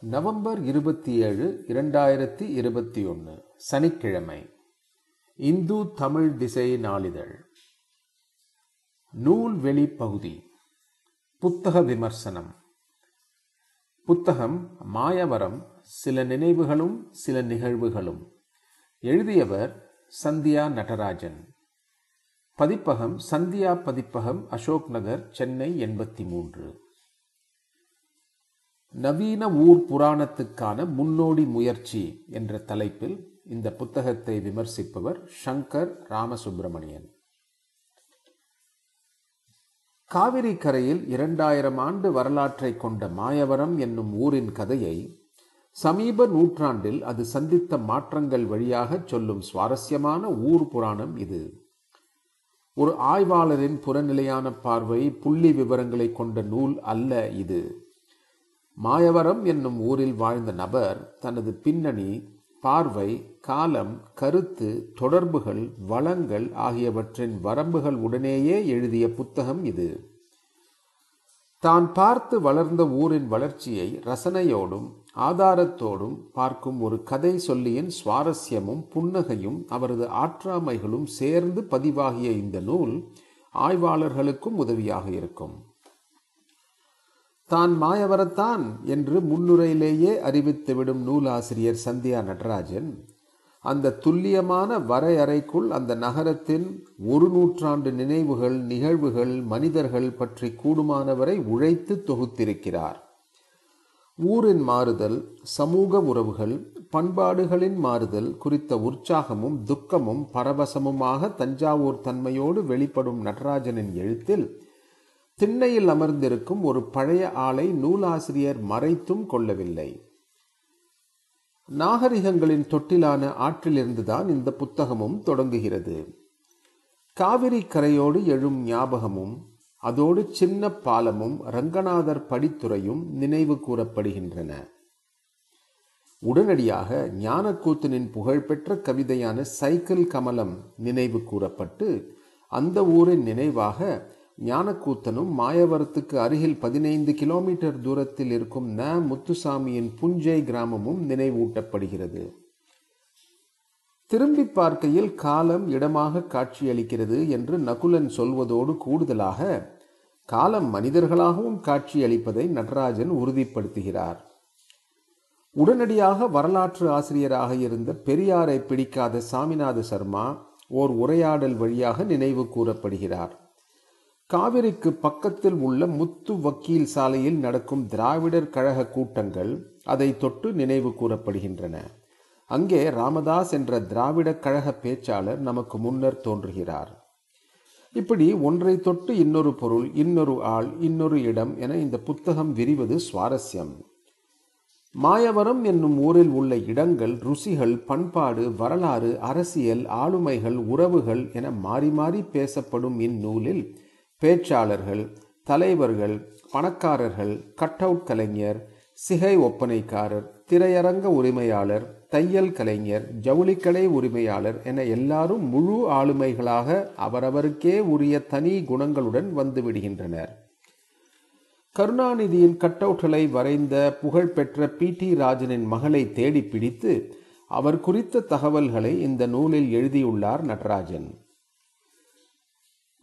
November இருபத்தி ஏழு இரண்டாயிரத்தி இருபத்தி ஒன்று சனிக்கிழமை. இந்து தமிழ் திசை நாளிதழ். நூல் வெளி பகுதி. புத்தக விமர்சனம். புத்தகம் மாயவரம் சில நினைவுகளும் சில நிகழ்வுகளும். எழுதியவர் சந்தியா நடராஜன். பதிப்பகம் சந்தியா பதிப்பகம் அசோக் நகர் சென்னை எண்பத்தி மூன்று. நவீன ஊர் புராணத்துக்கான முன்னோடி முயற்சி என்ற தலைப்பில் இந்த புத்தகத்தை விமர்சிப்பவர் சங்கர் ராமசுப்பிரமணியன் காவிரி கரையில் இரண்டாயிரம் ஆண்டு வரலாற்றை கொண்ட மாயவரம் என்னும் ஊரின் கதையை சமீப நூற்றாண்டில் அது சந்தித்த மாற்றங்கள் வழியாக சொல்லும் சுவாரஸ்யமான ஊர் புராணம் இது. ஒரு ஆய்வாளரின் புறநிலையான பார்வை புள்ளி விவரங்களை கொண்ட நூல் அல்ல இது. மாயவரம் என்னும் ஊரில் வாழ்ந்த நபர் தனது பின்னணி பார்வை காலம் கருத்து தொடர்புகள் வளங்கள் ஆகியவற்றின் வரம்புகள் உடனேயே எழுதிய புத்தகம் இது. தான் பார்த்து வளர்ந்த ஊரின் வளர்ச்சியை ரசனையோடும் ஆதாரத்தோடும் பார்க்கும் ஒரு கதை சொல்லியின் சுவாரஸ்யமும் புன்னகையும் அவரது ஆற்றாமைகளும் சேர்ந்து பதிவாகிய இந்த நூல் ஆய்வாளர்களுக்கும் உதவியாக இருக்கும். தான் மாயவரத்தான் என்று முன்னுரையிலேயே அறிவித்துவிடும் நூலாசிரியர் சந்தியா நடராஜன் அந்த துல்லியமான வரையறைக்குள் அந்த நகரத்தின் ஒரு நூற்றாண்டு நினைவுகள் நிகழ்வுகள் மனிதர்கள் பற்றி கூடுமானவரை உழைத்து தொகுத்திருக்கிறார். ஊரின் மாறுதல் சமூக உறவுகள் பண்பாடுகளின் மாறுதல் குறித்த உற்சாகமும் துக்கமும் பரவசமுமாக தஞ்சாவூர் தன்மையோடு வெளிப்படும் நடராஜனின் எழுத்தில் திண்ணையில் அமர்ந்திருக்கும் ஒரு பழைய ஆளை நூலாசிரியர் மறைத்தும் கொள்ளவில்லை. நாகரிகங்களின் தொட்டிலான ஆற்றிலிருந்துதான் இந்த புத்தகமும் தொடங்குகிறது. காவிரி கரையோடு எழும் ஞாபகமும் அதோடு சின்ன பாலமும் ரங்கநாதர் படித்துறையும் நினைவு கூறப்படுகின்றன. உடனடியாக ஞானக்கூத்தனின் புகழ்பெற்ற கவிதையான சைக்கிள் கமலம் நினைவு கூறப்பட்டு அந்த ஊரின் நினைவாக ஞானக்கூத்தனும் மாயவரத்துக்கு அருகில் பதினைந்து கிலோமீட்டர் தூரத்தில் இருக்கும் ந. முத்துசாமியின் புஞ்சை கிராமமும் நினைவூட்டப்படுகிறது. திரும்பி பார்க்கையில் காலம் இடமாக காட்சியளிக்கிறது என்று நகுலன் சொல்வதோடு கூடுதலாக காலம் மனிதர்களாகவும் காட்சியளிப்பதை நடராஜன் உறுதிப்படுத்துகிறார். உடனடியாக வரலாற்று ஆசிரியராக இருந்த பெரியாரை பிடிக்காத சாமிநாத சர்மா ஓர் உரையாடல் வழியாக நினைவு கூறப்படுகிறார். காவிரிக்கு பக்கத்தில் உள்ள முத்து வக்கீல் சாலையில் நடக்கும் திராவிடர் கழக கூட்டங்கள் அதை தொட்டு நினைவு கூறப்படுகின்றன. அங்கே ராமதாஸ் என்ற திராவிட கழக பேச்சாளர் நமக்கு முன்னர் தோன்றுகிறார். இப்படி ஒன்றை தொட்டு இன்னொரு பொருள் இன்னொரு ஆள் இன்னொரு இடம் என இந்த புத்தகம் விரிவது சுவாரஸ்யம். மாயவரம் என்னும் ஊரில் உள்ள இடங்கள் ருசிகள் பண்பாடு வரலாறு அரசியல் ஆளுமைகள் உறவுகள் என மாறி மாறி பேசப்படும் இந்நூலில் பேச்சாளர்கள் தலைவர்கள் பணக்காரர்கள் கட்டவுட் கலைஞர் சிகை ஒப்பனைக்காரர் திரையரங்க உரிமையாளர் தையல் கலைஞர் ஜவுளிக்கடை உரிமையாளர் என எல்லாரும் முழு ஆளுமைகளாக அவரவருக்கே உரிய தனி குணங்களுடன் வந்துவிடுகின்றனர் கருணாநிதியின் கட்அவுட்களை வரைந்த புகழ்பெற்ற பி. டி. ராஜனின் மகளை தேடி பிடித்து அவர் குறித்த தகவல்களை இந்த நூலில் எழுதியுள்ளார் நடராஜன்.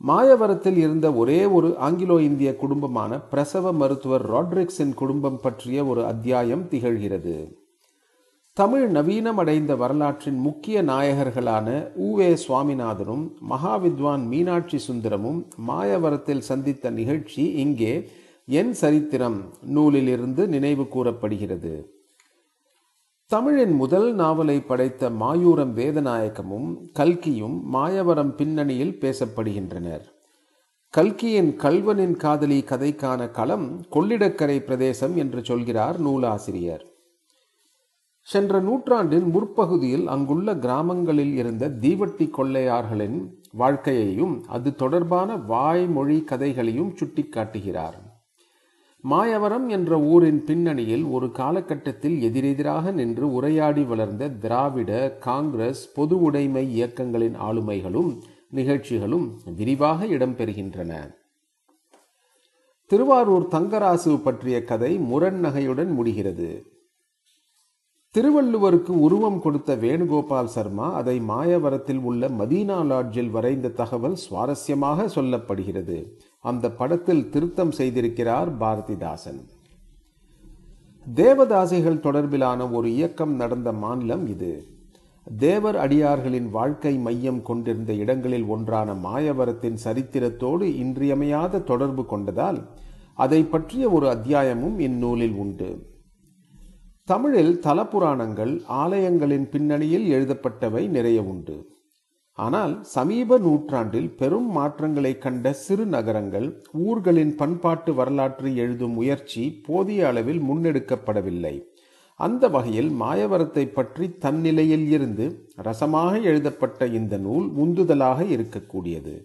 மாயவரத்தில் இருந்த ஒரே ஒரு ஆங்கிலோ இந்திய குடும்பமான பிரசவ மருத்துவர் ராட்ரிக்ஸின் குடும்பம் பற்றிய ஒரு அத்தியாயம் திகழ்கிறது. தமிழ் நவீனமடைந்த வரலாற்றின் முக்கிய நாயகர்களான ஊவே சுவாமிநாதனும் மகாவித்வான் மீனாட்சி சுந்தரமும் மாயவரத்தில் சந்தித்த நிகழ்ச்சி இங்கே என் சரித்திரம் நூலிலிருந்து நினைவு கூறப்படுகிறது. தமிழின் முதல் நாவலை படைத்த மாயூரம் வேதநாயகமும் கல்கியும் மாயவரம் பின்னணியில் பேசப்படுகின்றனர். கல்கியின் கல்வனின் காதலி கதைக்கான களம் கொள்ளிடக்கரை பிரதேசம் என்று சொல்கிறார் நூலாசிரியர். சென்ற நூற்றாண்டின் முற்பகுதியில் அங்குள்ள கிராமங்களில் இருந்த தீவட்டி கொள்ளையார்களின் வாழ்க்கையையும் அது தொடர்பான வாய்மொழி கதைகளையும் சுட்டிக்காட்டுகிறார். மாயவரம் என்ற ஊரின் பின்னணியில் ஒரு காலகட்டத்தில் எதிரெதிராக நின்று உரையாடி வளர்ந்த திராவிட காங்கிரஸ் பொது உடைமை இயக்கங்களின் ஆளுமைகளும் நிகழ்ச்சிகளும் விரிவாக இடம்பெறுகின்றன. திருவாரூர் தங்கராசு பற்றிய கதை முரண் நகையுடன் முடிகிறது. திருவள்ளுவருக்கு உருவம் கொடுத்த வேணுகோபால் சர்மா அதை மாயவரத்தில் உள்ள மதீனா லாட்ஜில் வரைந்த தகவல் சுவாரஸ்யமாக சொல்லப்படுகிறது. அந்த படத்தில் திருத்தம் செய்திருக்கிறார் பாரதிதாசன். தேவதாசிகள் தொடர்பிலான ஒரு இயக்கம் நடந்த மாநிலம் இது. தேவர் அடியார்களின் வாழ்க்கை மையம் கொண்டிருந்த இடங்களில் ஒன்றான மாயவரத்தின் சரித்திரத்தோடு இன்றியமையாத தொடர்பு கொண்டதால் அதை பற்றிய ஒரு அத்தியாயமும் இந்நூலில் உண்டு. தமிழில் தலபுராணங்கள் ஆலயங்களின் பின்னணியில் எழுதப்பட்டவை நிறைய உண்டு. ஆனால் சமீப நூற்றாண்டில் பெரும் மாற்றங்களை கண்ட சிறு நகரங்கள் ஊர்களின் பண்பாட்டு வரலாற்றை எழுதும் முயற்சி போதிய அளவில் முன்னெடுக்கப்படவில்லை. அந்த வகையில் மாயவரத்தை பற்றி தன்னிலையில் இருந்து ரசமாக எழுதப்பட்ட இந்த நூல் உந்துதலாக இருக்கக்கூடியது.